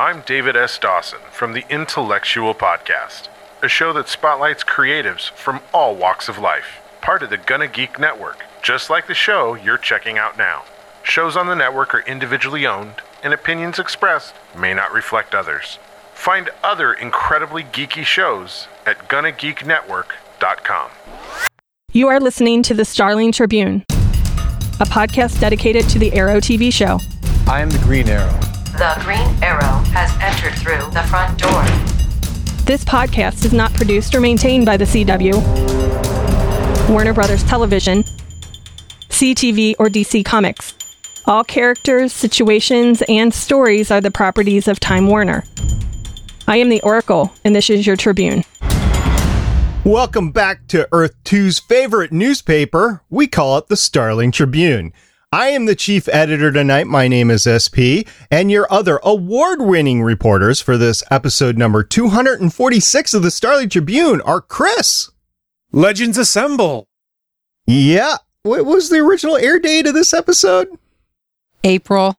I'm David S. Dawson from the Intellectual Podcast, a show that spotlights creatives from all walks of life, part of the Gonna Geek Network, just like the show you're checking out now. Shows on the network are individually owned, and opinions expressed may not reflect others. Find other incredibly geeky shows at GonnaGeekNetwork.com. You are listening to the Starling Tribune, a podcast dedicated to the Arrow TV show. I am the Green Arrow. The Green Arrow has entered through the front door. This podcast is not produced or maintained by the CW, Warner Brothers Television, CTV, or DC Comics. All characters, situations, and stories are the properties of Time Warner. I am the Oracle, and this is your Tribune. Welcome back to Earth 2's favorite newspaper. We call it the Starling Tribune. I am the chief editor tonight. My name is SP, and your other award winning reporters for this episode number 246 of the Starling Tribune are Chris. Legends Assemble. Yeah. What was the original air date of this episode? April.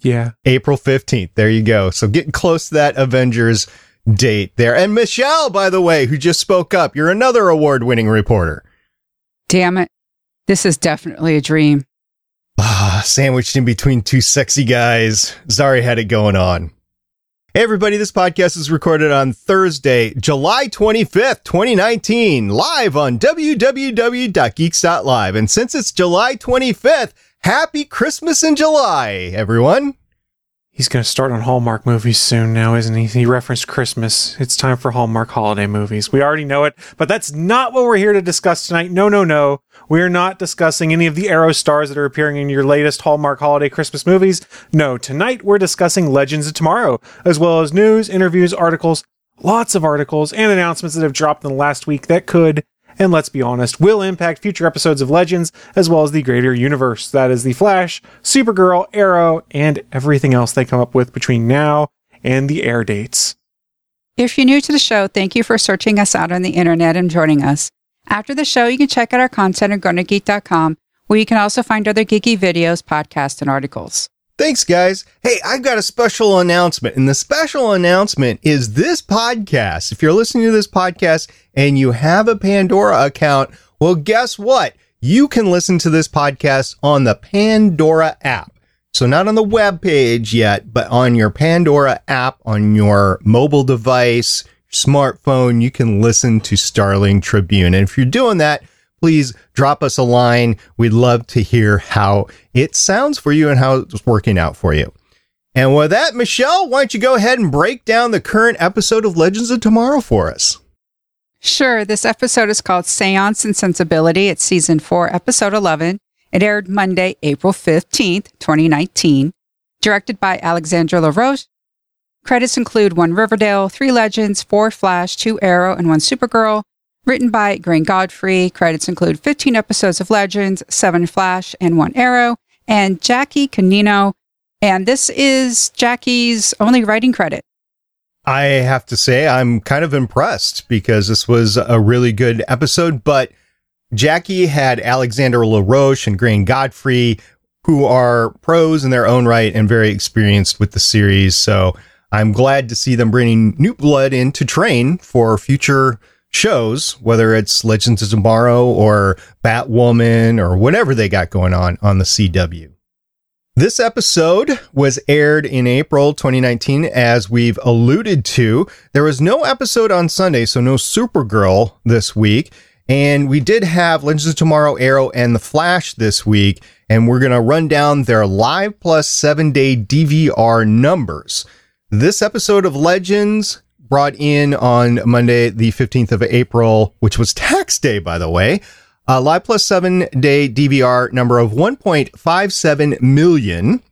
Yeah. April 15th. There you go. So getting close to that Avengers date there. And Michelle, by the way, who just spoke up, you're another award winning reporter. Damn it. This is definitely a dream. Sandwiched in between two sexy guys. Zari had it going on. Hey, everybody, this podcast is recorded on Thursday, July 25th, 2019, live on www.geeks.live. And since it's July 25th, happy Christmas in July, everyone. He's going to start on Hallmark movies soon now, isn't he? He referenced Christmas. It's time for Hallmark holiday movies. We already know it, but that's not what we're here to discuss tonight. No, no, no. We're not discussing any of the Arrow stars that are appearing in your latest Hallmark holiday Christmas movies. No, tonight we're discussing Legends of Tomorrow, as well as news, interviews, articles, lots of articles, and announcements that have dropped in the last week that could and let's be honest, will impact future episodes of Legends as well as the greater universe. That is The Flash, Supergirl, Arrow, and everything else they come up with between now and the air dates. If you're new to the show, thank you for searching us out on the internet and joining us. After the show, you can check out our content at GonnaGeek.com, where you can also find other geeky videos, podcasts, and articles. Thanks, guys. Hey, I've got a special announcement, and the special announcement is this podcast. If you're listening to this podcast and you have a Pandora account, well, guess what? You can listen to this podcast on the Pandora app. So not on the web page yet, but on your Pandora app on your mobile device, smartphone, you can listen to Starling Tribune. And if you're doing that, please drop us a line. We'd love to hear how it sounds for you and how it's working out for you. And with that, Michelle, why don't you go ahead and break down the current episode of Legends of Tomorrow for us? Sure. This episode is called Seance and Sensibility. It's season four, episode 11. It aired Monday, April 15th, 2019. Directed by Alexandra LaRoche. Credits include one Riverdale, three Legends, four Flash, two Arrow, and one Supergirl. Written by Grain Godfree. Credits include 15 episodes of Legends, seven Flash, and one Arrow, and Jackie Canino. And this is Jackie's only writing credit. I have to say, I'm kind of impressed because this was a really good episode. But Jackie had Alexander LaRoche and Grain Godfree, who are pros in their own right and very experienced with the series. So I'm glad to see them bringing new blood in to train for future shows, whether it's Legends of Tomorrow or Batwoman or whatever they got going on on the CW. This episode was aired in April 2019, as we've alluded to. There was no episode on Sunday, so no Supergirl this week. And we did have Legends of Tomorrow, Arrow, and The Flash this week. And we're going to run down their live plus seven day DVR numbers. This episode of Legends brought in on Monday, the 15th of April, which was tax day, by the way, a live plus seven day DVR number of 1.57 million.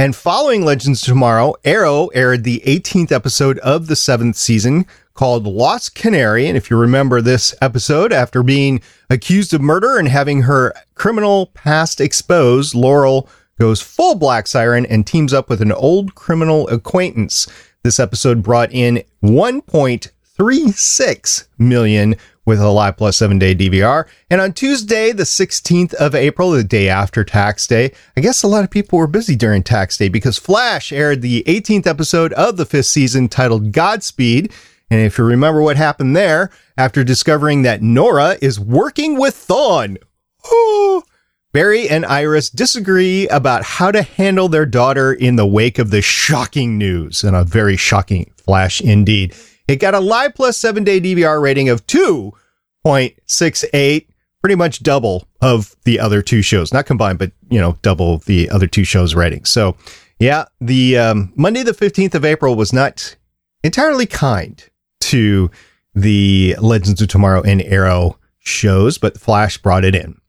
And following Legends Tomorrow, Arrow aired the 18th episode of the seventh season called Lost Canary. And if you remember this episode, after being accused of murder and having her criminal past exposed, Laurel goes full Black Siren and teams up with an old criminal acquaintance. This episode brought in 1.36 million with a Live Plus 7 day DVR. And on Tuesday, the 16th of April, the day after tax day, I guess a lot of people were busy during tax day because Flash aired the 18th episode of the fifth season titled Godspeed. And if you remember what happened there, after discovering that Nora is working with Thawne, Barry and Iris disagree about how to handle their daughter in the wake of the shocking news, and a very shocking flash indeed. It got a Live Plus 7 day DVR rating of 2.68, pretty much double of the other two shows. Not combined, but, you know, double the other two shows' rating. So, yeah, the um, Monday, the 15th of April was not entirely kind to the Legends of Tomorrow and Arrow shows, but Flash brought it in.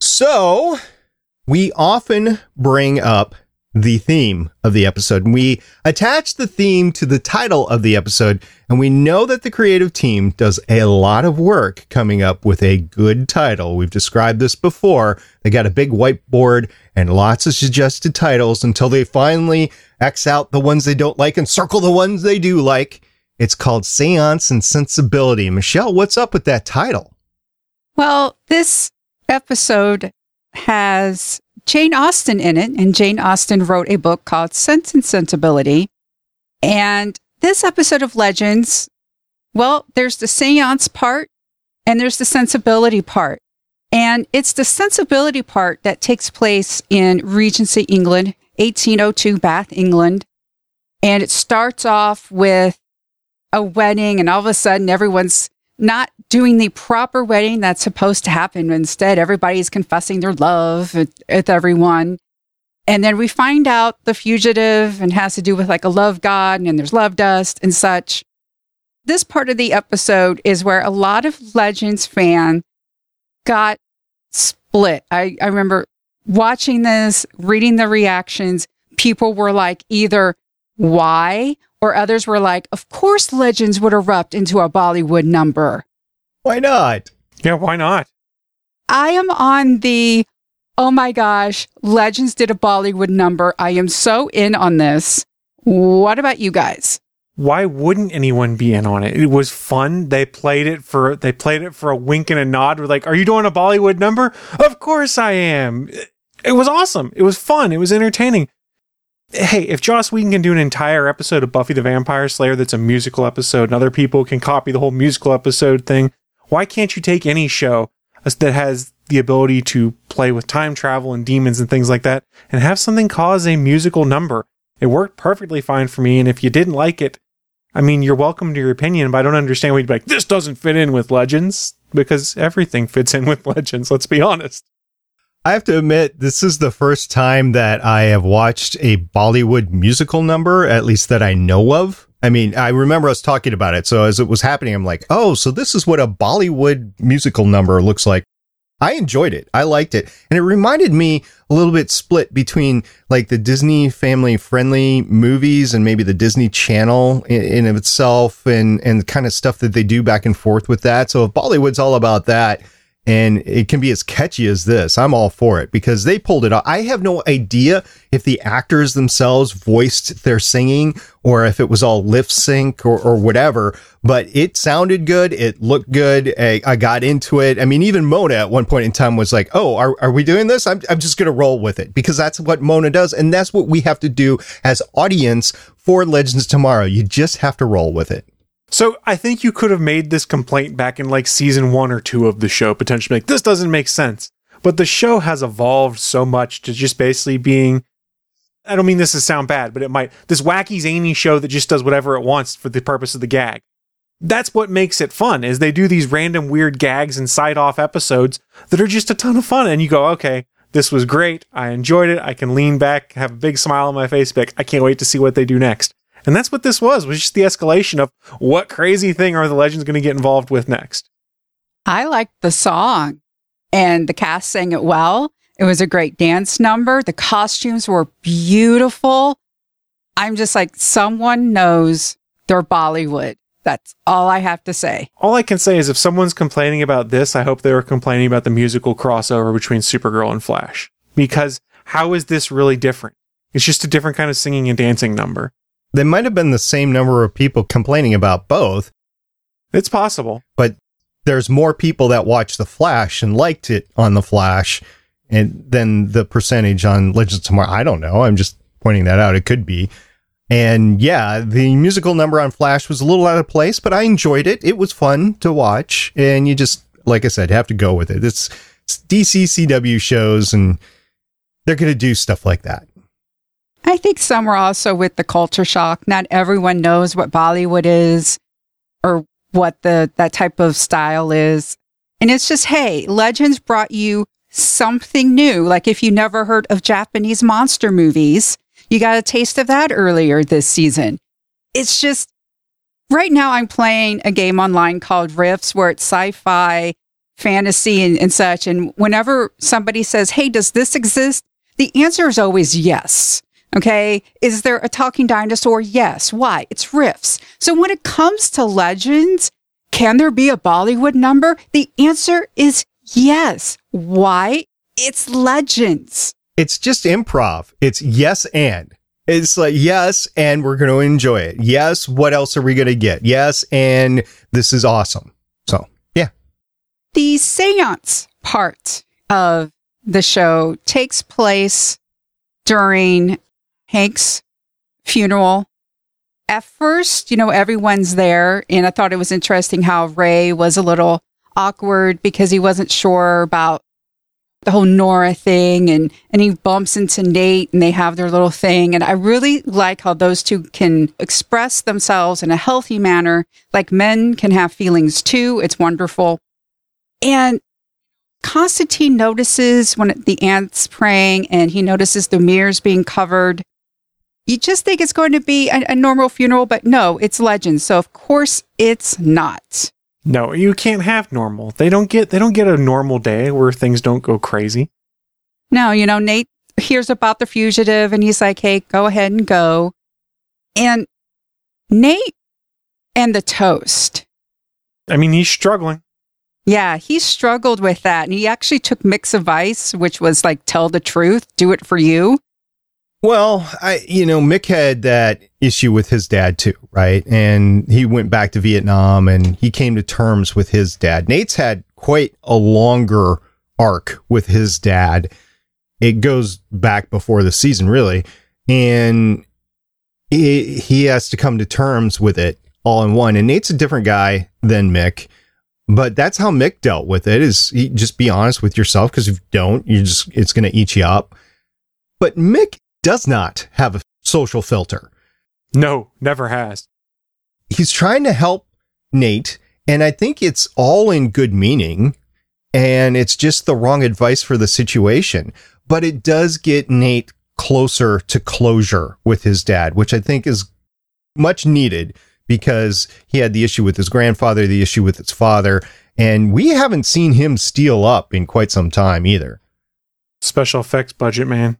So, we often bring up the theme of the episode. And we attach the theme to the title of the episode, and we know that the creative team does a lot of work coming up with a good title. We've described this before. They got a big whiteboard and lots of suggested titles until they finally X out the ones they don't like and circle the ones they do like. It's called Seance and Sensibility. Michelle, what's up with that title? Well, this episode has Jane Austen in it, and Jane Austen wrote a book called Sense and Sensibility. And this episode of Legends, well, there's the seance part and there's the sensibility part. And it's the sensibility part that takes place in Regency England, 1802 Bath, England. And it starts off with a wedding, and all of a sudden, everyone's not doing the proper wedding that's supposed to happen. Instead, everybody's confessing their love with, everyone. And then we find out the fugitive and has to do with like a love god and there's love dust and such. This part of the episode is where a lot of Legends fan got split. I, I remember watching this, reading the reactions. People were like either why or others were like, of course Legends would erupt into a Bollywood number. Why not? Yeah, why not? I am on the, oh my gosh, Legends did a Bollywood number. I am so in on this. What about you guys? Why wouldn't anyone be in on it? It was fun. They played it for they played it for a wink and a nod. We're like, "Are you doing a Bollywood number?" Of course I am. It was awesome. It was fun. It was entertaining. Hey, if Joss Whedon can do an entire episode of Buffy the Vampire Slayer that's a musical episode, and other people can copy the whole musical episode thing, why can't you take any show that has the ability to play with time travel and demons and things like that and have something cause a musical number? It worked perfectly fine for me. And if you didn't like it, I mean, you're welcome to your opinion, but I don't understand why you'd be like, this doesn't fit in with Legends because everything fits in with Legends. Let's be honest. I have to admit, this is the first time that I have watched a Bollywood musical number, at least that I know of. I mean, I remember us talking about it. So as it was happening, I'm like, oh, so this is what a Bollywood musical number looks like. I enjoyed it. I liked it. And it reminded me a little bit split between like the Disney family friendly movies and maybe the Disney Channel in, in itself and, and kind of stuff that they do back and forth with that. So if Bollywood's all about that, and it can be as catchy as this. I'm all for it because they pulled it off. I have no idea if the actors themselves voiced their singing or if it was all lip sync or, or whatever, but it sounded good. It looked good. I, I, got into it. I mean, even Mona at one point in time was like, Oh, are, are we doing this? I'm, I'm just going to roll with it because that's what Mona does. And that's what we have to do as audience for Legends Tomorrow. You just have to roll with it. So I think you could have made this complaint back in like season one or two of the show, potentially like, this doesn't make sense. But the show has evolved so much to just basically being I don't mean this to sound bad, but it might this wacky zany show that just does whatever it wants for the purpose of the gag. That's what makes it fun, is they do these random weird gags and side off episodes that are just a ton of fun. And you go, okay, this was great. I enjoyed it. I can lean back, have a big smile on my face, back. I can't wait to see what they do next. And that's what this was, was just the escalation of what crazy thing are the legends going to get involved with next. I liked the song and the cast sang it well. It was a great dance number. The costumes were beautiful. I'm just like, someone knows they're Bollywood. That's all I have to say. All I can say is if someone's complaining about this, I hope they were complaining about the musical crossover between Supergirl and Flash. Because how is this really different? It's just a different kind of singing and dancing number. There might have been the same number of people complaining about both. It's possible. But there's more people that watch the Flash and liked it on the Flash, and than the percentage on Legends of Tomorrow. I don't know. I'm just pointing that out. It could be. And yeah, the musical number on Flash was a little out of place, but I enjoyed it. It was fun to watch, and you just, like I said, have to go with it. It's, it's DC CW shows, and they're going to do stuff like that. I think some are also with the culture shock. Not everyone knows what Bollywood is or what the that type of style is. And it's just, hey, Legends brought you something new. Like if you never heard of Japanese monster movies, you got a taste of that earlier this season. It's just right now I'm playing a game online called Rifts where it's sci-fi, fantasy and, and such. And whenever somebody says, Hey, does this exist? The answer is always yes. Okay. Is there a talking dinosaur? Yes. Why? It's Rifts. So when it comes to legends, can there be a Bollywood number? The answer is yes. Why? It's legends. It's just improv. It's yes and. It's like, yes, and we're going to enjoy it. Yes, what else are we going to get? Yes, and this is awesome. So, yeah. The seance part of the show takes place during Hank's funeral. At first, you know, everyone's there, and I thought it was interesting how Ray was a little awkward because he wasn't sure about the whole Nora thing and and he bumps into Nate and they have their little thing and I really like how those two can express themselves in a healthy manner. Like men can have feelings too. It's wonderful. And Constantine notices when the aunt's praying and he notices the mirrors being covered you just think it's going to be a, a normal funeral but no it's legend so of course it's not No, you can't have normal. They don't get they don't get a normal day where things don't go crazy. No, you know, Nate hears about the fugitive and he's like, hey, go ahead and go. And Nate and the toast. I mean, he's struggling. Yeah, he struggled with that. And he actually took Mick's advice, which was like, tell the truth, do it for you. Well, I, you know, Mick had that issue with his dad too, right? And he went back to Vietnam and he came to terms with his dad. Nate's had quite a longer arc with his dad. It goes back before the season, really. And he, he has to come to terms with it all in one. And Nate's a different guy than Mick, but that's how Mick dealt with it is just be honest with yourself. Cause if you don't, you just, it's going to eat you up. But Mick does not have a social filter. No, never has. He's trying to help Nate, and I think it's all in good meaning, and it's just the wrong advice for the situation. But it does get Nate closer to closure with his dad, which I think is much needed because he had the issue with his grandfather, the issue with his father, and we haven't seen him steel up in quite some time either. Special effects budget, man.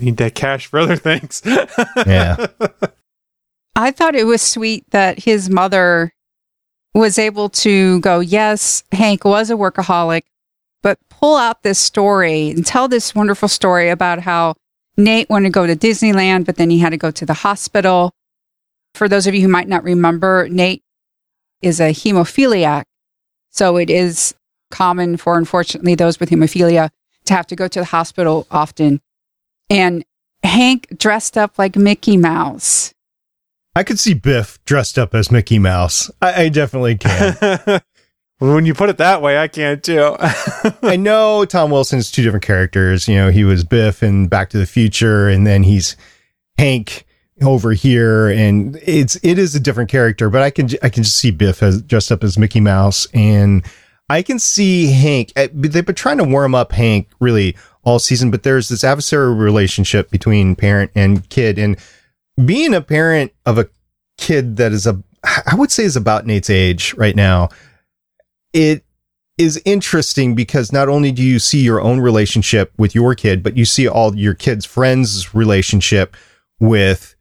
Need that cash for other things. Yeah. I thought it was sweet that his mother was able to go, yes, Hank was a workaholic, but pull out this story and tell this wonderful story about how Nate wanted to go to Disneyland, but then he had to go to the hospital. For those of you who might not remember, Nate is a hemophiliac. So it is common for, unfortunately, those with hemophilia to have to go to the hospital often. And Hank dressed up like Mickey Mouse. I could see Biff dressed up as Mickey Mouse. I, I definitely can. when you put it that way, I can too. I know Tom Wilson's two different characters. You know, he was Biff in Back to the Future, and then he's Hank over here, and it's it is a different character. But I can I can just see Biff as dressed up as Mickey Mouse, and I can see Hank. eh, They've been trying to warm up Hank really all season, but there's this adversarial relationship between parent and kid, and being a parent of a kid that is a I would say is about Nate's age right now. It is interesting because not only do you see your own relationship with your kid, but you see all your kids' friends' relationship with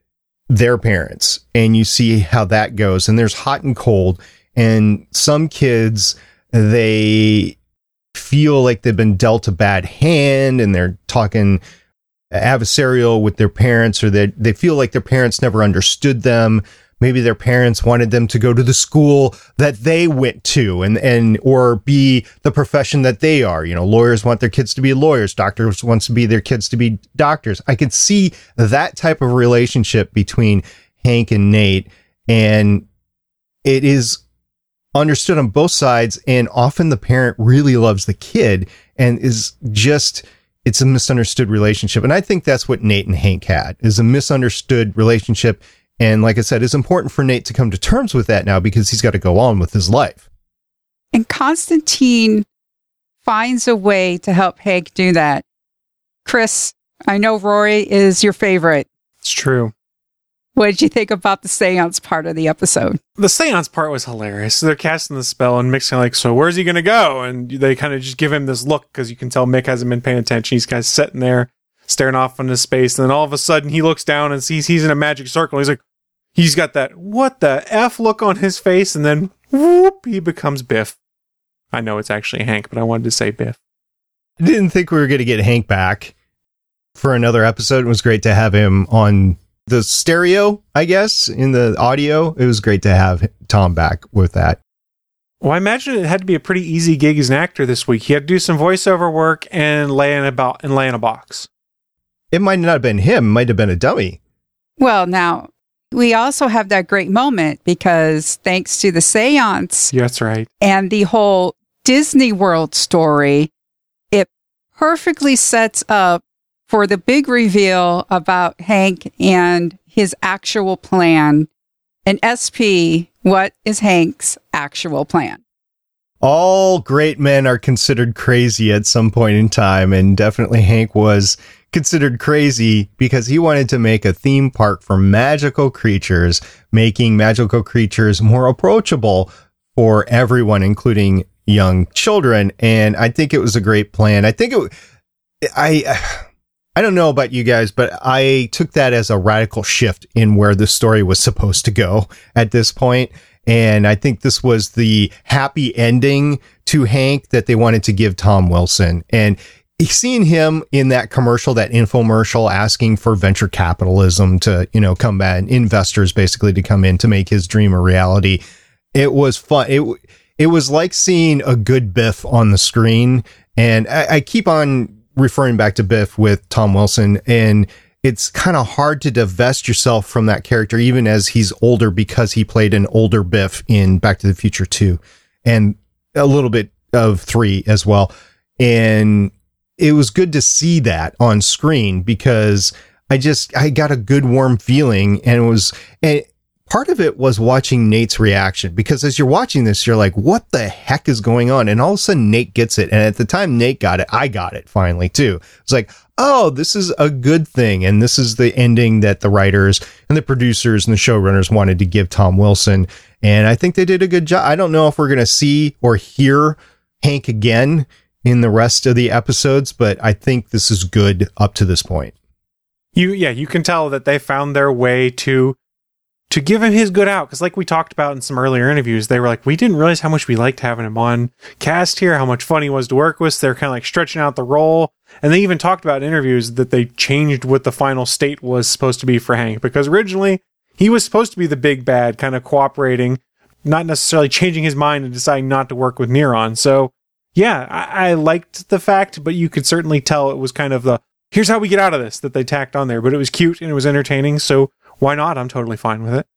their parents and you see how that goes. And there's hot and cold. And some kids, they feel like they've been dealt a bad hand and they're talking adversarial with their parents or they, they feel like their parents never understood them. maybe their parents wanted them to go to the school that they went to and, and, or be the profession that they are. You know, lawyers want their kids to be lawyers. Doctors wants to be their kids to be doctors. I could see that type of relationship between Hank and Nate. And it is understood on both sides. And often the parent really loves the kid and is just, it's a misunderstood relationship. And I think that's what Nate and Hank had is a misunderstood relationship. And like I said, it's important for Nate to come to terms with that now because he's got to go on with his life. And Constantine finds a way to help Hank do that. Chris, I know Rory is your favorite. It's true. What did you think about the seance part of the episode? The seance part was hilarious. So they're casting the spell, and Mick's kind of like, So where's he going to go? And they kind of just give him this look because you can tell Mick hasn't been paying attention. He's kind of sitting there staring off into space. And then all of a sudden, he looks down and sees he's in a magic circle. He's like, He's got that what the F look on his face, and then whoop, he becomes Biff. I know it's actually Hank, but I wanted to say Biff. I didn't think we were going to get Hank back for another episode. It was great to have him on the stereo, I guess, in the audio. It was great to have Tom back with that. Well, I imagine it had to be a pretty easy gig as an actor this week. He had to do some voiceover work and lay in a bo- and lay in a box. It might not have been him, it might have been a dummy. Well, now we also have that great moment because thanks to the seance Yeah, that's right. and the whole Disney World story, it perfectly sets up for the big reveal about Hank and his actual plan. And SP, what is Hank's actual plan? All great men are considered crazy at some point in time, and definitely Hank was considered crazy because he wanted to make a theme park for magical creatures, making magical creatures more approachable for everyone, including young children. And I think it was a great plan. I think it, I, I don't know about you guys, but I took that as a radical shift in where the story was supposed to go at this point. And I think this was the happy ending to Hank that they wanted to give Tom Wilson. And seeing him in that commercial, that infomercial asking for venture capitalism to, you know, come back, and investors basically to come in to make his dream a reality. It was fun. It, it was like seeing a good Biff on the screen. And I, I keep on referring back to Biff with Tom Wilson and it's kind of hard to divest yourself from that character, even as he's older, because he played an older Biff in Back to the Future 2 and a little bit of 3 as well. And it was good to see that on screen because I just, I got a good warm feeling and it was, and part of it was watching Nate's reaction because as you're watching this, you're like, what the heck is going on? And all of a sudden Nate gets it. And at the time Nate got it, I got it finally too. It's like, oh, this is a good thing. And this is the ending that the writers and the producers and the showrunners wanted to give Tom Wilson. And I think they did a good job. I don't know if we're going to see or hear Hank again in the rest of the episodes, but I think this is good up to this point. You yeah, you can tell that they found their way to to give him his good out. Because like we talked about in some earlier interviews they were like we didn't realize how much we liked having him on cast here how much fun he was to work with. So they're kind of like stretching out the role. And they even talked about in interviews that they changed what the final state was supposed to be for hank. Because originally he was supposed to be the big bad kind of cooperating not necessarily changing his mind and deciding not to work with Neron. so yeah I-, I liked the fact but you could certainly tell it was kind of the here's how we get out of this that they tacked on there. But it was cute and it was entertaining. So why not? I'm totally fine with it.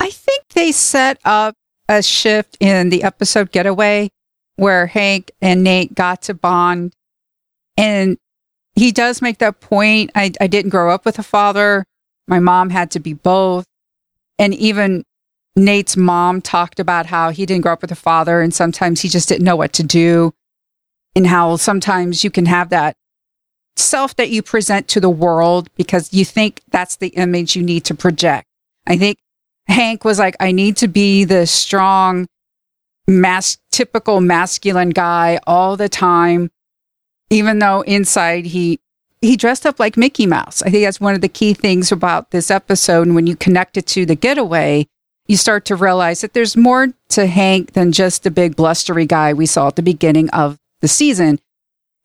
I think they set up a shift in the episode Getaway where Hank and Nate got to bond. And he does make that point. I, I didn't grow up with a father. My mom had to be both. And even Nate's mom talked about how he didn't grow up with a father and sometimes he just didn't know what to do. And how sometimes you can have that self that you present to the world because you think that's the image you need to project. I think Hank was like, I need to be the strong, mas- typical masculine guy all the time, even though inside he, he dressed up like Mickey Mouse. I think that's one of the key things about this episode. And when you connect it to the getaway, you start to realize that there's more to Hank than just the big blustery guy we saw at the beginning of the season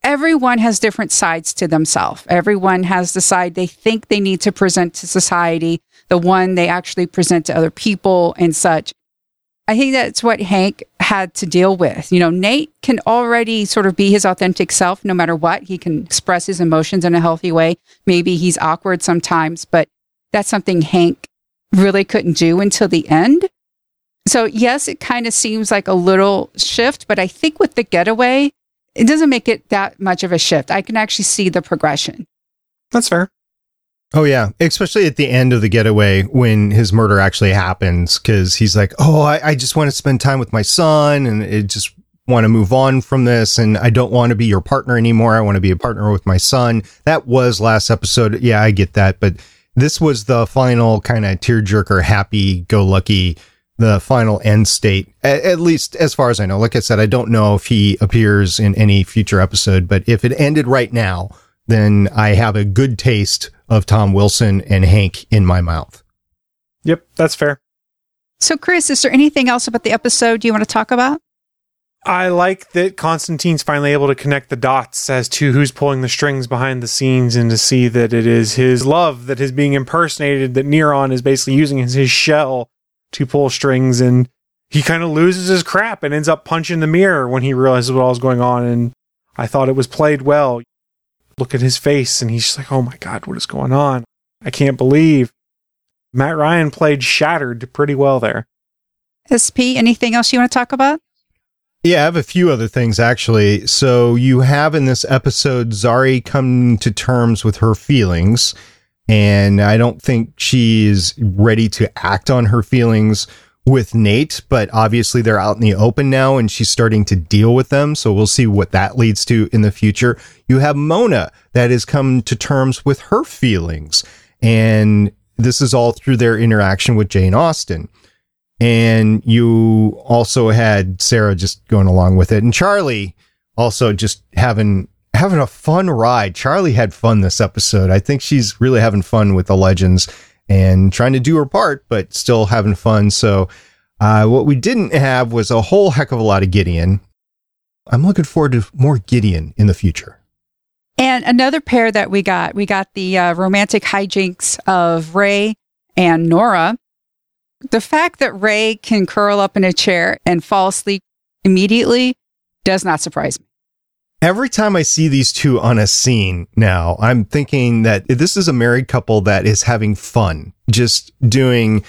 everyone has different sides to themselves. Everyone has the side they think they need to present to society, the one they actually present to other people and such. I think that's what Hank had to deal with. You know, Nate can already sort of be his authentic self no matter what. He can express his emotions in a healthy way. Maybe he's awkward sometimes, but that's something Hank really couldn't do until the end. So, yes, it kind of seems like a little shift, but I think with the getaway, it doesn't make it that much of a shift. I can actually see the progression. That's fair. Oh yeah, especially at the end of the getaway when his murder actually happens, because he's like, "Oh, I, I just want to spend time with my son, and it just want to move on from this, and I don't want to be your partner anymore. I want to be a partner with my son." That was last episode. Yeah, I get that, but this was the final kind of tearjerker, happy-go-lucky, the final end state. At, at least as far as I know. Like I said, I don't know if he appears in any future episode, but if it ended right now, then I have a good taste of Tom Wilson and Hank in my mouth. Yep, that's fair. So, Chris, is there anything else about the episode you want to talk about? I like that Constantine's finally able to connect the dots as to who's pulling the strings behind the scenes and to see that it is his love that is being impersonated, that Neron is basically using as his shell to pull strings. And he kind of loses his crap and ends up punching the mirror when he realizes what all is going on. And I thought it was played well look at his face and he's just like, oh my God, what is going on? I can't believe. Matt Ryan played Shattered pretty well there. SP, anything else you want to talk about? Yeah, I have a few other things actually. So you have in this episode Zari come to terms with her feelings, and I don't think she's ready to act on her feelings with Nate, but obviously they're out in the open now and she's starting to deal with them. So we'll see what that leads to in the future. You have Mona that has come to terms with her feelings. And this is all through their interaction with Jane Austen. And you also had Sarah just going along with it and Charlie also just having having a fun ride. Charlie had fun this episode. I think she's really having fun with the legends and trying to do her part, but still having fun. So, uh, what we didn't have was a whole heck of a lot of Gideon. I'm looking forward to more Gideon in the future. And another pair that we got, we got the uh, romantic hijinks of Ray and Nora. The fact that Ray can curl up in a chair and fall asleep immediately does not surprise me every time I see these two on a scene now, I'm thinking that this is a married couple that is having fun, just doing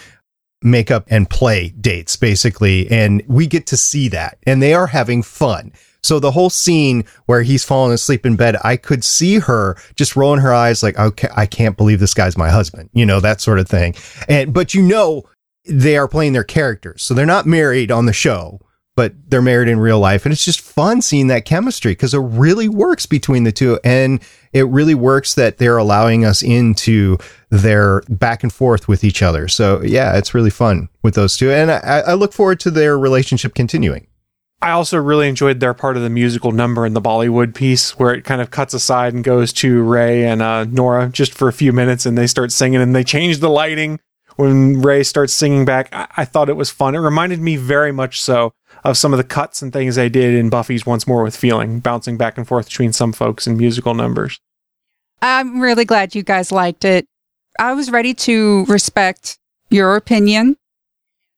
makeup and play dates, basically. And we get to see that, and they are having fun. So the whole scene where he's falling asleep in bed, I could see her just rolling her eyes like, okay, I can't believe this guy's my husband, you know, that sort of thing. And, but you know, they are playing their characters. So they're not married on the show but they're married in real life. And it's just fun seeing that chemistry because it really works between the two. And it really works that they're allowing us into their back and forth with each other. So yeah, it's really fun with those two. And I, I look forward to their relationship continuing. I also really enjoyed their part of the musical number in the Bollywood piece where it kind of cuts aside and goes to Ray and uh, Nora just for a few minutes and they start singing and they change the lighting when Ray starts singing back. I, I thought it was fun. It reminded me very much so of some of the cuts and things they did in Buffy's Once More with Feeling, bouncing back and forth between some folks and musical numbers. I'm really glad you guys liked it. I was ready to respect your opinion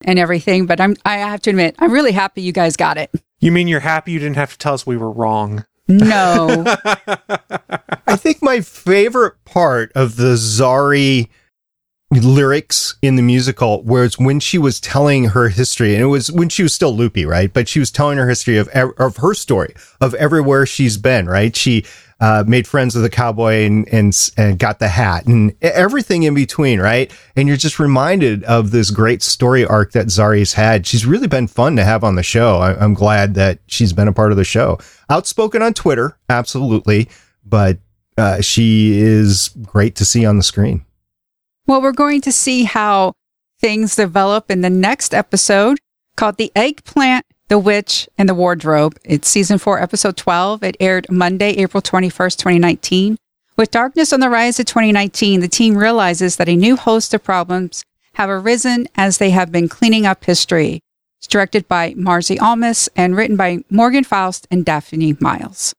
and everything, but I'm I have to admit, I'm really happy you guys got it. You mean you're happy you didn't have to tell us we were wrong? No. I think my favorite part of the Zari lyrics in the musical whereas when she was telling her history and it was when she was still loopy right? But she was telling her history of of her story of everywhere she's been right? She uh, made friends with a cowboy and, and and got the hat and everything in between right? And you're just reminded of this great story arc that Zari's had. She's really been fun to have on the show. I, I'm glad that she's been a part of the show. Outspoken on Twitter absolutely but uh, she is great to see on the screen well, we're going to see how things develop in the next episode called The Eggplant, the Witch, and the Wardrobe. It's season four, episode 12. It aired Monday, April 21st, 2019. With Darkness on the Rise of 2019, the team realizes that a new host of problems have arisen as they have been cleaning up history. It's directed by Mairzee Almas and written by Morgan Faust and Daphne Miles.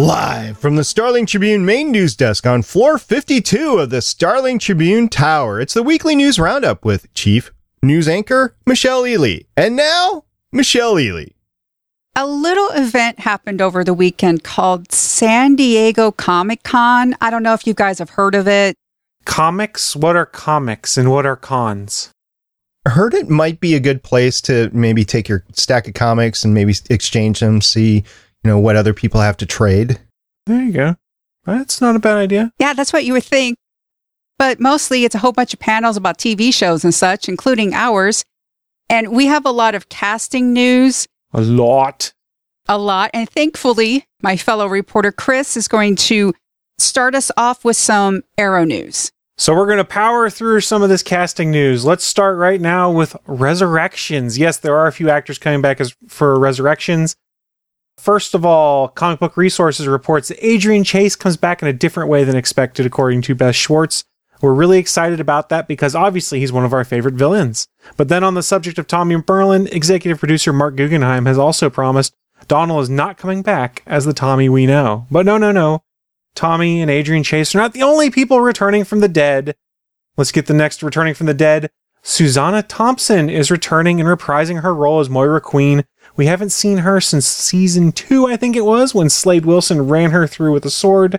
Live from the Starling Tribune main news desk on floor 52 of the Starling Tribune Tower, it's the weekly news roundup with Chief News Anchor Michelle Ely. And now, Michelle Ely. A little event happened over the weekend called San Diego Comic Con. I don't know if you guys have heard of it. Comics? What are comics and what are cons? I heard it might be a good place to maybe take your stack of comics and maybe exchange them, see, you know, what other people have to trade. There you go. That's not a bad idea. Yeah, that's what you would think. But mostly it's a whole bunch of panels about TV shows and such, including ours. And we have a lot of casting news. A lot. A lot. And thankfully, my fellow reporter Chris is going to start us off with some Arrow news. So we're going to power through some of this casting news. Let's start right now with Resurrections. Yes, there are a few actors coming back as for Resurrections. First of all, Comic Book Resources reports that Adrian Chase comes back in a different way than expected, according to Beth Schwartz. We're really excited about that because obviously he's one of our favorite villains. But then on the subject of Tommy Merlyn, executive producer Marc Guggenheim has also promised Donnell is not coming back as the Tommy we know. But no, no, no. Tommy and Adrian Chase are not the only people returning from the dead. Let's get the next returning from the dead. Susanna Thompson is returning and reprising her role as Moira Queen. We haven't seen her since season two, I think it was, when Slade Wilson ran her through with a sword.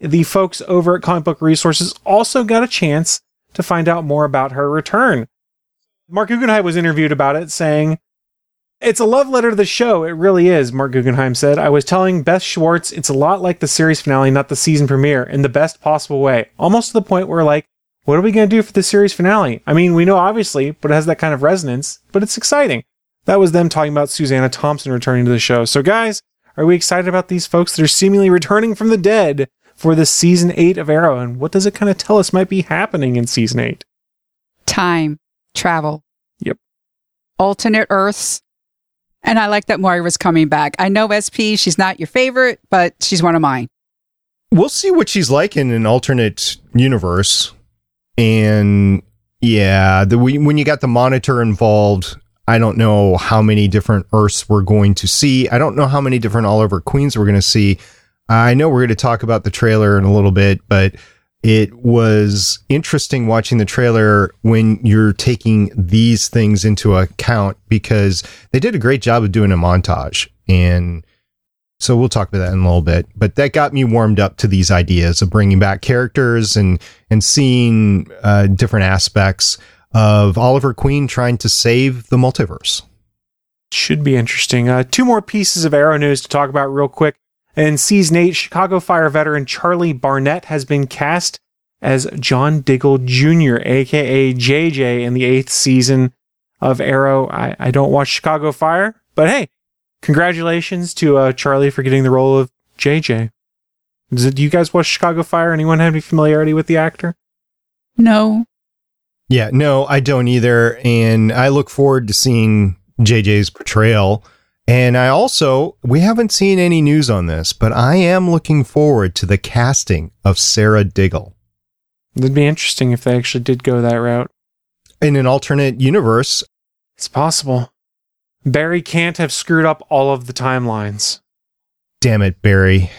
The folks over at Comic Book Resources also got a chance to find out more about her return. Marc Guggenheim was interviewed about it, saying, It's a love letter to the show. It really is, Marc Guggenheim said. I was telling Beth Schwartz it's a lot like the series finale, not the season premiere, in the best possible way. Almost to the point where, like, what are we going to do for the series finale? I mean, we know obviously, but it has that kind of resonance, but it's exciting. That was them talking about Susanna Thompson returning to the show. So, guys, are we excited about these folks that are seemingly returning from the dead for the season eight of Arrow? And what does it kind of tell us might be happening in season eight? Time, travel. Yep. Alternate Earths. And I like that Moira's coming back. I know SP, she's not your favorite, but she's one of mine. We'll see what she's like in an alternate universe. And yeah, the, when you got the monitor involved, I don't know how many different Earths we're going to see. I don't know how many different Oliver Queens we're going to see. I know we're going to talk about the trailer in a little bit, but it was interesting watching the trailer when you're taking these things into account because they did a great job of doing a montage. And so we'll talk about that in a little bit. But that got me warmed up to these ideas of bringing back characters and, and seeing uh, different aspects of Oliver Queen trying to save the multiverse. Should be interesting. Uh, two more pieces of Arrow news to talk about real quick. In season 8, Chicago Fire veteran Charlie Barnett has been cast as John Diggle Jr., aka JJ, in the eighth season of Arrow. I, I don't watch Chicago Fire, but hey, congratulations to uh, Charlie for getting the role of JJ. It, do you guys watch Chicago Fire? Anyone have any familiarity with the actor? No. Yeah, no, I don't either. And I look forward to seeing JJ's portrayal. And I also, we haven't seen any news on this, but I am looking forward to the casting of Sarah Diggle. It'd be interesting if they actually did go that route. In an alternate universe, it's possible. Barry can't have screwed up all of the timelines. Damn it, Barry.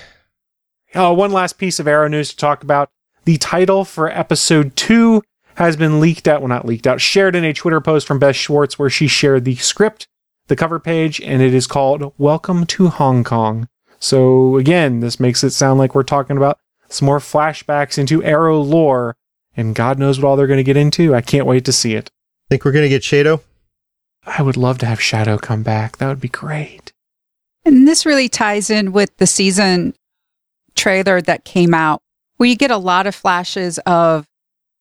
Oh, one last piece of Arrow news to talk about. The title for episode two has been leaked out. Well, not leaked out, shared in a Twitter post from Beth Schwartz where she shared the script, the cover page, and it is called Welcome to Hong Kong. So, again, this makes it sound like we're talking about some more flashbacks into Arrow lore, and God knows what all they're going to get into. I can't wait to see it. Think we're going to get Shadow? I would love to have Shadow come back. That would be great. And this really ties in with the season trailer that came out, where you get a lot of flashes of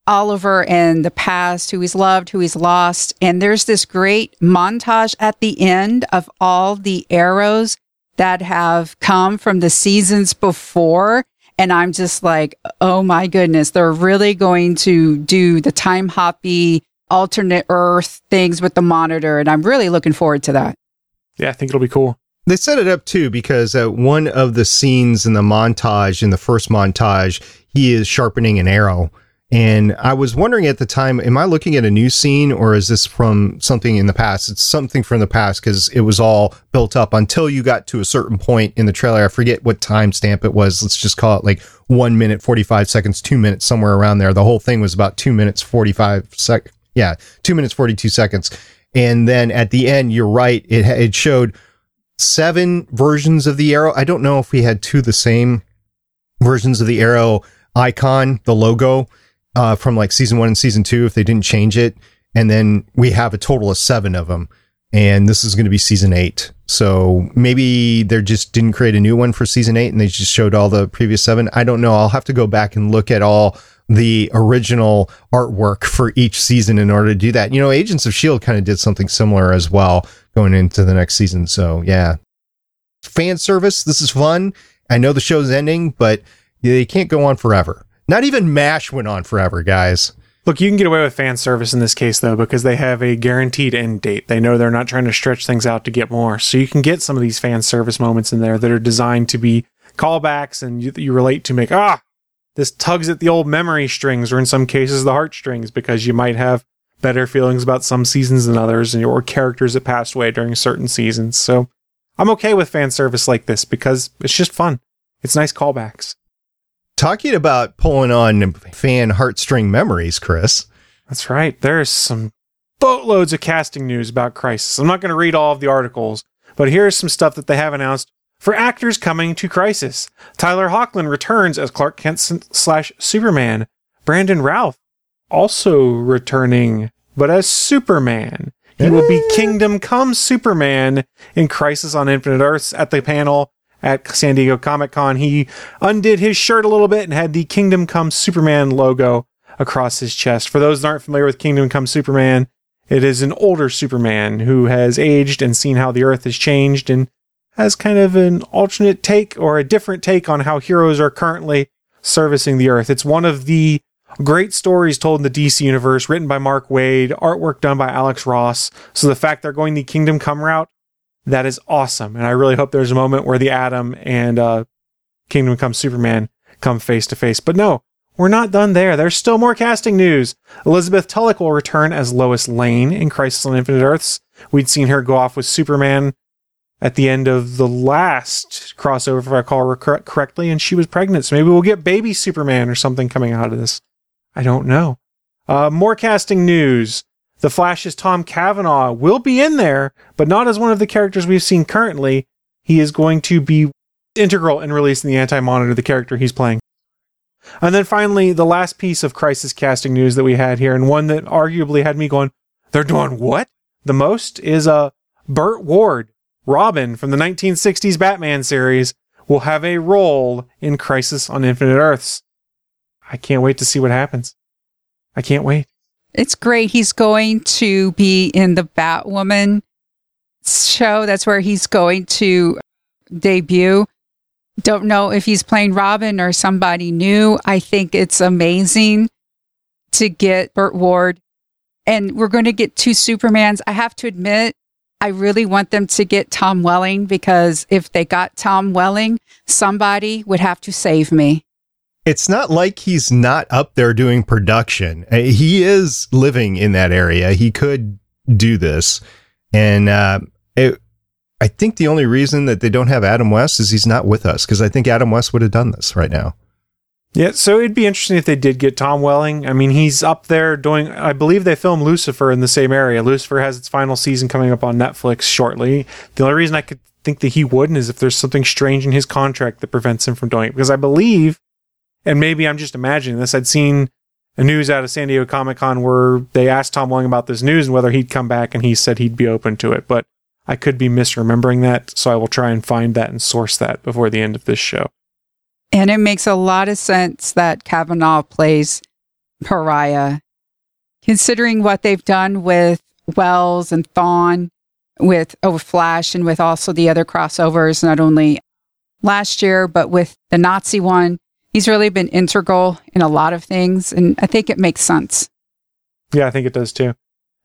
Oliver and the past, who he's loved, who he's lost. And there's this great montage at the end of all the arrows that have come from the seasons before. And I'm just like, oh my goodness, they're really going to do the time hoppy alternate Earth things with the monitor. And I'm really looking forward to that. Yeah, I think it'll be cool. They set it up too because uh, one of the scenes in the montage, in the first montage, he is sharpening an arrow And I was wondering at the time, am I looking at a new scene or is this from something in the past? It's something from the past because it was all built up until you got to a certain point in the trailer. I forget what timestamp it was. Let's just call it like one minute, 45 seconds, two minutes, somewhere around there. The whole thing was about two minutes, 45 sec. Yeah, two minutes, 42 seconds. And then at the end, you're right. It, it showed seven versions of the arrow. I don't know if we had two the same versions of the arrow icon, the logo uh, from like season one and season two if they didn't change it. And then we have a total of seven of them. And this is going to be season eight. So maybe they just didn't create a new one for season eight and they just showed all the previous seven. I don't know. I'll have to go back and look at all the original artwork for each season in order to do that. You know, Agents of S.H.I.E.L.D. kind of did something similar as well going into the next season. So yeah. Fan service. This is fun. I know the show's ending, but they can't go on forever. Not even MASH went on forever, guys. Look, you can get away with fan service in this case, though, because they have a guaranteed end date. They know they're not trying to stretch things out to get more. So you can get some of these fan service moments in there that are designed to be callbacks and you, you relate to make, ah, this tugs at the old memory strings or in some cases the heartstrings because you might have better feelings about some seasons than others and or characters that passed away during certain seasons. So I'm okay with fan service like this because it's just fun. It's nice callbacks. Talking about pulling on fan heartstring memories, Chris. That's right. There's some boatloads of casting news about Crisis. I'm not going to read all of the articles, but here's some stuff that they have announced for actors coming to Crisis. Tyler Hoechlin returns as Clark Kent slash Superman. Brandon Routh also returning, but as Superman. He will be eh. Kingdom Come Superman in Crisis on Infinite Earths at the panel at San Diego Comic Con. He undid his shirt a little bit and had the Kingdom Come Superman logo across his chest. For those that aren't familiar with Kingdom Come Superman, it is an older Superman who has aged and seen how the Earth has changed and has kind of an alternate take or a different take on how heroes are currently servicing the Earth. It's one of the great stories told in the DC universe, written by Mark Waid, artwork done by Alex Ross. So the fact they're going the Kingdom Come route that is awesome. And I really hope there's a moment where the Atom and uh, Kingdom Come Superman come face to face. But no, we're not done there. There's still more casting news. Elizabeth Tulloch will return as Lois Lane in Crisis on Infinite Earths. We'd seen her go off with Superman at the end of the last crossover, if I recall correctly, and she was pregnant. So maybe we'll get baby Superman or something coming out of this. I don't know. Uh, more casting news. The Flash's Tom Cavanagh will be in there, but not as one of the characters we've seen currently. He is going to be integral in releasing the Anti Monitor, the character he's playing. And then finally, the last piece of crisis casting news that we had here, and one that arguably had me going, they're doing what? The most is uh, Burt Ward, Robin from the 1960s Batman series, will have a role in Crisis on Infinite Earths. I can't wait to see what happens. I can't wait. It's great. He's going to be in the Batwoman show. That's where he's going to debut. Don't know if he's playing Robin or somebody new. I think it's amazing to get Burt Ward. And we're going to get two Supermans. I have to admit, I really want them to get Tom Welling because if they got Tom Welling, somebody would have to save me it's not like he's not up there doing production. Uh, he is living in that area. He could do this. And uh, it, I think the only reason that they don't have Adam West is he's not with us because I think Adam West would have done this right now. Yeah, so it'd be interesting if they did get Tom Welling. I mean, he's up there doing, I believe they filmed Lucifer in the same area. Lucifer has its final season coming up on Netflix shortly. The only reason I could think that he wouldn't is if there's something strange in his contract that prevents him from doing it. Because I believe and maybe I'm just imagining this. I'd seen a news out of San Diego Comic Con where they asked Tom Welling about this news and whether he'd come back, and he said he'd be open to it. But I could be misremembering that, so I will try and find that and source that before the end of this show. And it makes a lot of sense that Cavanagh plays Pariah, considering what they've done with Wells and Thawne, with oh, Flash, and with also the other crossovers, not only last year, but with the Nazi one he's really been integral in a lot of things, and I think it makes sense. Yeah, I think it does too.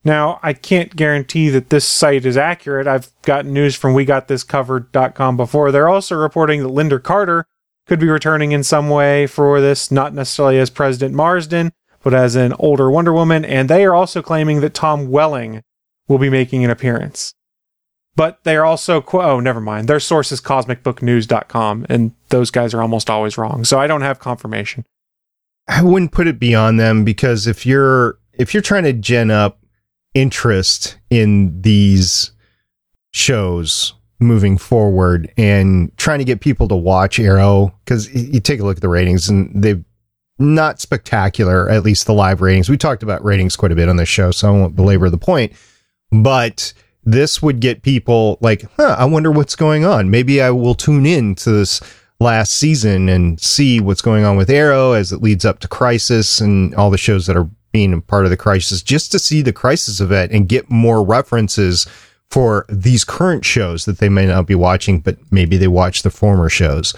Now, I can't guarantee that this site is accurate. I've gotten news from WeGotThisCovered.com before. They're also reporting that Lynda Carter could be returning in some way for this, not necessarily as President Marsdin, but as an older Wonder Woman, and they are also claiming that Tom Welling will be making an appearance. But they are also, oh, never mind. Their source is cosmicbooknews.com, and those guys are almost always wrong. So I don't have confirmation. I wouldn't put it beyond them because if you're if you're trying to gen up interest in these shows moving forward and trying to get people to watch Arrow because you take a look at the ratings and they've not spectacular, at least the live ratings. We talked about ratings quite a bit on this show, so I won't belabor the point. But this would get people like, huh, I wonder what's going on. Maybe I will tune in to this last season and see what's going on with Arrow as it leads up to Crisis and all the shows that are being a part of the Crisis, just to see the Crisis event and get more references for these current shows that they may not be watching, but maybe they watch the former shows.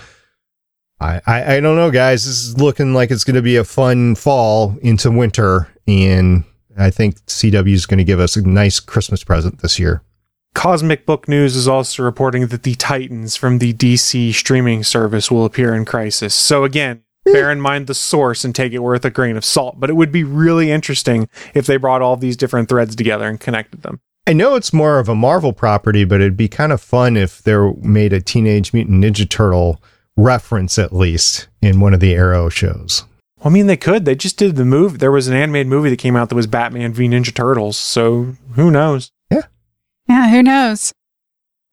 I, I, I don't know, guys. This is looking like it's going to be a fun fall into winter, and I think CW is going to give us a nice Christmas present this year. Cosmic Book News is also reporting that the Titans from the DC streaming service will appear in Crisis. So again, hmm. bear in mind the source and take it with a grain of salt. But it would be really interesting if they brought all these different threads together and connected them. I know it's more of a Marvel property, but it'd be kind of fun if they made a Teenage Mutant Ninja Turtle reference at least in one of the Arrow shows. Well, I mean, they could. They just did the move. There was an animated movie that came out that was Batman v Ninja Turtles. So who knows? Yeah, Yeah, who knows?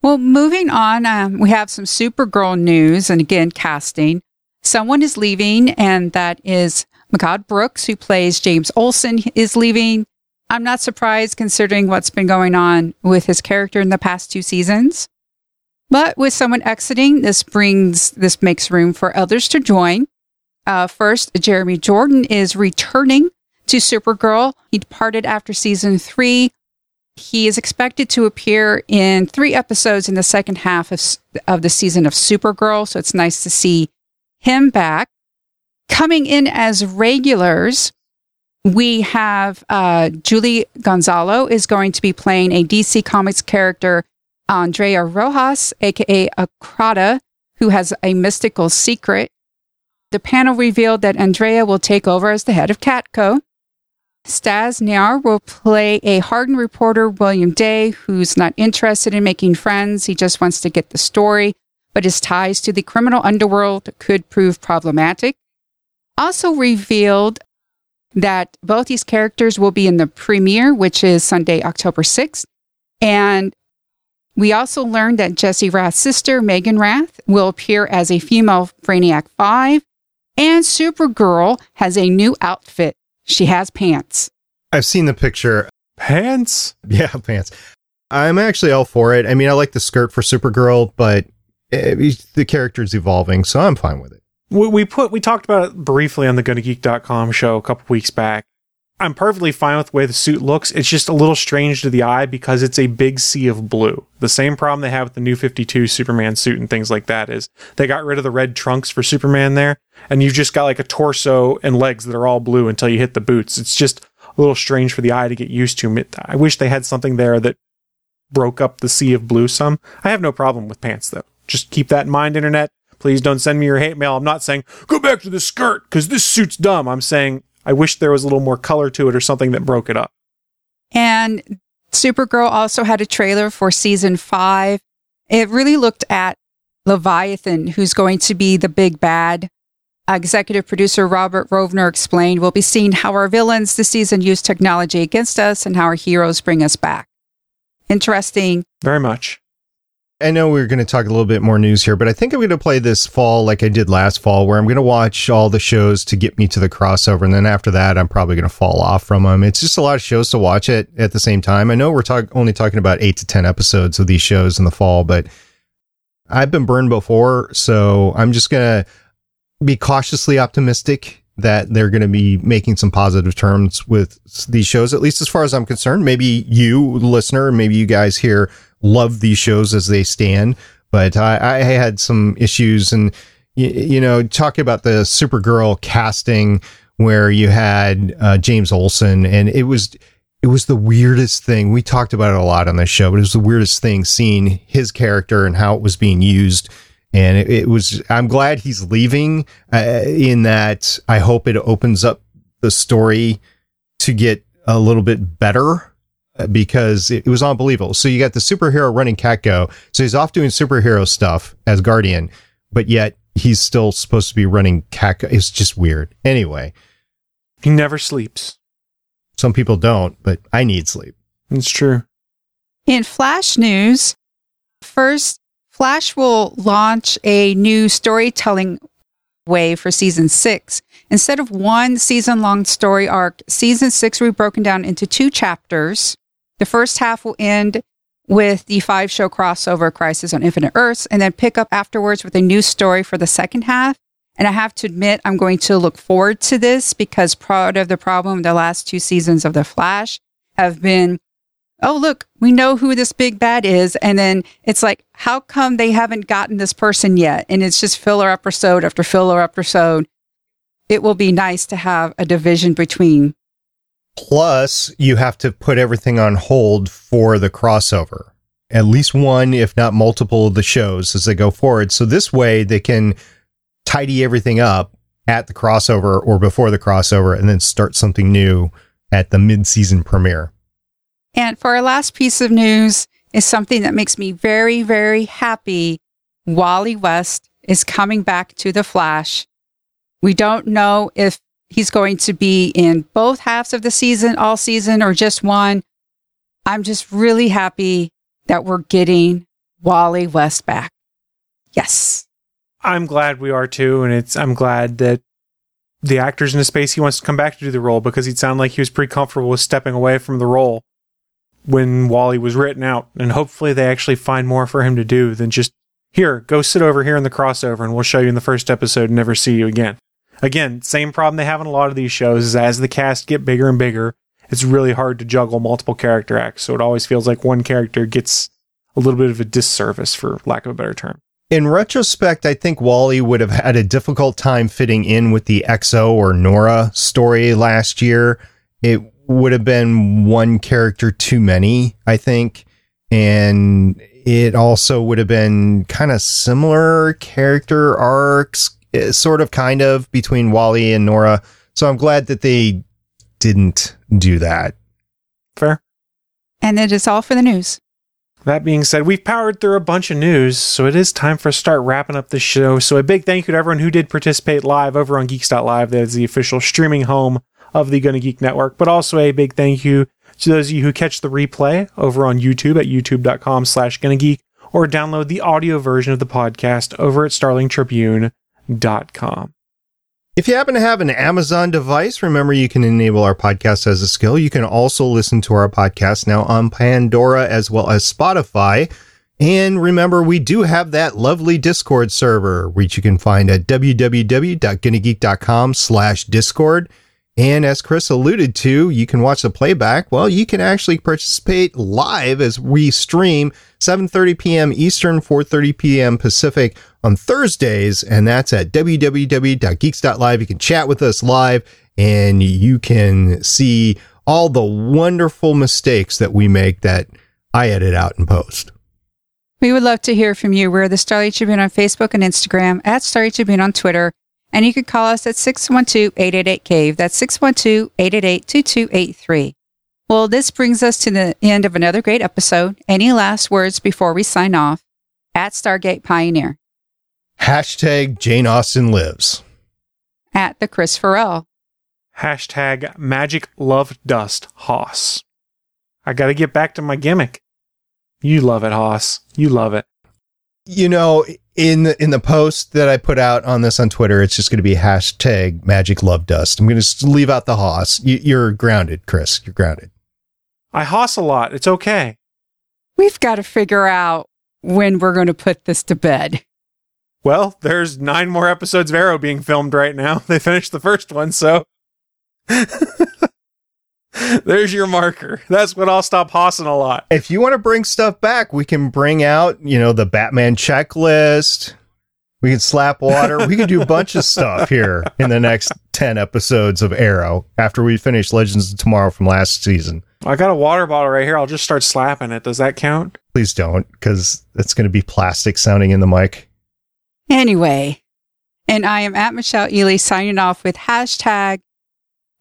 Well, moving on, um, we have some Supergirl news and again, casting. Someone is leaving, and that is Mehcad Brooks, who plays James Olsen, is leaving. I'm not surprised considering what's been going on with his character in the past two seasons. But with someone exiting, this brings, this makes room for others to join. Uh, first, Jeremy Jordan is returning to Supergirl. He departed after season three. He is expected to appear in three episodes in the second half of, of the season of Supergirl. So it's nice to see him back. Coming in as regulars, we have uh, Julie Gonzalo is going to be playing a DC Comics character, Andrea Rojas, aka Acrata, who has a mystical secret. The panel revealed that Andrea will take over as the head of Catco. Staz Nair will play a hardened reporter, William Day, who's not interested in making friends. He just wants to get the story, but his ties to the criminal underworld could prove problematic. Also revealed that both these characters will be in the premiere, which is Sunday, October 6th. And we also learned that Jesse Rath's sister, Meaghan Rath, will appear as a female Brainiac 5. And Supergirl has a new outfit she has pants. I've seen the picture. Pants? Yeah, pants. I'm actually all for it. I mean, I like the skirt for Supergirl, but it, the character's evolving, so I'm fine with it. We, we put we talked about it briefly on the GonnaGeek.com show a couple weeks back. I'm perfectly fine with the way the suit looks. It's just a little strange to the eye because it's a big sea of blue. The same problem they have with the new 52 Superman suit and things like that is they got rid of the red trunks for Superman there, and you've just got like a torso and legs that are all blue until you hit the boots. It's just a little strange for the eye to get used to. I wish they had something there that broke up the sea of blue some. I have no problem with pants though. Just keep that in mind, internet. Please don't send me your hate mail. I'm not saying go back to the skirt because this suit's dumb. I'm saying I wish there was a little more color to it or something that broke it up. And Supergirl also had a trailer for season five. It really looked at Leviathan, who's going to be the big bad. Executive producer Robert Rovner explained, We'll be seeing how our villains this season use technology against us and how our heroes bring us back. Interesting. Very much. I know we are going to talk a little bit more news here, but I think I'm going to play this fall like I did last fall, where I'm going to watch all the shows to get me to the crossover. And then after that, I'm probably going to fall off from them. It's just a lot of shows to watch it at the same time. I know we're talk- only talking about eight to 10 episodes of these shows in the fall, but I've been burned before. So I'm just going to be cautiously optimistic that they're going to be making some positive terms with these shows, at least as far as I'm concerned. Maybe you, listener, maybe you guys here love these shows as they stand, but I, I had some issues and, you, you, know, talking about the Supergirl casting where you had uh, James Olsen and it was, it was the weirdest thing. We talked about it a lot on this show, but it was the weirdest thing seeing his character and how it was being used. And it, it was, I'm glad he's leaving uh, in that I hope it opens up the story to get a little bit better uh, because it, it was unbelievable. So you got the superhero running CatCo. So he's off doing superhero stuff as Guardian, but yet he's still supposed to be running CatCo. It's just weird. Anyway, He never sleeps. some people don't, but I need sleep. It's true. In Flash news, first, Flash will launch a new storytelling way for season six. Instead of one season long story arc, season six will be broken down into two chapters. The first half will end with the five show crossover Crisis on Infinite Earths and then pick up afterwards with a new story for the second half. And I have to admit, I'm going to look forward to this because part of the problem the last two seasons of The Flash have been oh, look, we know who this big bad is. And then it's like, how come they haven't gotten this person yet? And it's just filler episode after filler episode. It will be nice to have a division between. Plus, you have to put everything on hold for the crossover. At least one, if not multiple of the shows as they go forward. So this way they can tidy everything up at the crossover or before the crossover and then start something new at the mid-season premiere. And for our last piece of news is something that makes me very, very happy. Wally West is coming back to The Flash. We don't know if he's going to be in both halves of the season, all season, or just one. I'm just really happy that we're getting Wally West back. Yes. I'm glad we are too, and it's I'm glad that the actor's in a space he wants to come back to do the role because he'd sound like he was pretty comfortable with stepping away from the role when Wally was written out, and hopefully they actually find more for him to do than just here, go sit over here in the crossover, and we'll show you in the first episode and never see you again. Again, same problem they have in a lot of these shows is as the cast get bigger and bigger, it's really hard to juggle multiple character acts. So it always feels like one character gets a little bit of a disservice, for lack of a better term. In retrospect, I think Wally would have had a difficult time fitting in with the EXO or Nora story last year. It would have been one character too many, I think. And it also would have been kind of similar character arcs, eh, sort of kind of between Wally and Nora. So I'm glad that they didn't do that. Fair? And it is all for the news. That being said, we've powered through a bunch of news, so it is time for us to start wrapping up the show. So a big thank you to everyone who did participate live over on Geeks.live. That is the official streaming home of the Gonna Geek Network. But also a big thank you to those of you who catch the replay over on YouTube at youtube.com slash Geek or download the audio version of the podcast over at starlingtribune.com. If you happen to have an Amazon device, remember you can enable our podcast as a skill. You can also listen to our podcast now on Pandora as well as Spotify. And remember, we do have that lovely Discord server, which you can find at www.gonnageek.com slash Discord. And as Chris alluded to, you can watch the playback. Well, you can actually participate live as we stream 7:30 p.m. Eastern, 4:30 p.m. Pacific on Thursdays, and that's at www.geeks.live. You can chat with us live and you can see all the wonderful mistakes that we make that I edit out and post. We would love to hear from you. We're the Starling Tribune on Facebook and Instagram, at Starling Tribune on Twitter, and you can call us at 612-888-CAVE. That's 612-888-2283. Well, this brings us to the end of another great episode. Any last words before we sign off? At Stargate Pioneer, Hashtag Jane Austen lives. at the Chris Farrell, Hashtag magic love dust Haas. I gotta get back to my gimmick. You love it, Hoss. You love it. You know, in the in the post that I put out on this on Twitter, it's just going to be hashtag Magic Love Dust. I'm going to leave out the hoss. You, you're grounded, Chris. You're grounded. I hoss a lot. It's okay. we've got to figure out when we're going to put this to bed. Well, there's nine more episodes of Arrow being filmed right now. They finished the first one, so there's your marker. That's when I'll stop hossing a lot. If you want to bring stuff back, we can bring out, you know, the Batman checklist. We can slap water. we can do a bunch of stuff here in the next 10 episodes of Arrow after we finish Legends of Tomorrow from last season. I got a water bottle right here. I'll just start slapping it. Does that count? Please don't, because it's going to be plastic sounding in the mic. Anyway, and I am at Michelle Ely signing off with hashtag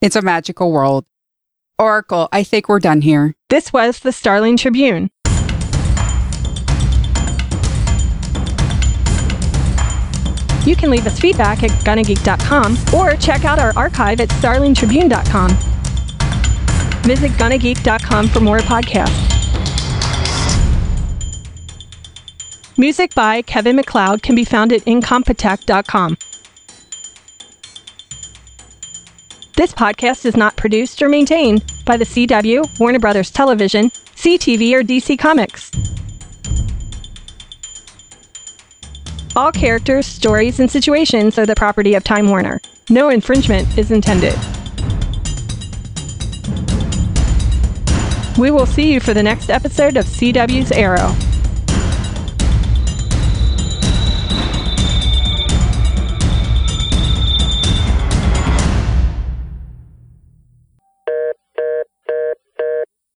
It's a magical world. Oracle, I think we're done here. This was the Starling Tribune. You can leave us feedback at gonnageek.com or check out our archive at starlingtribune.com. Visit gonnageek.com for more podcasts. Music by Kevin MacLeod can be found at incompetech.com. This podcast is not produced or maintained by the CW, Warner Brothers Television, CTV, or DC Comics. All characters, stories, and situations are the property of Time Warner. No infringement is intended. We will see you for the next episode of CW's Arrow.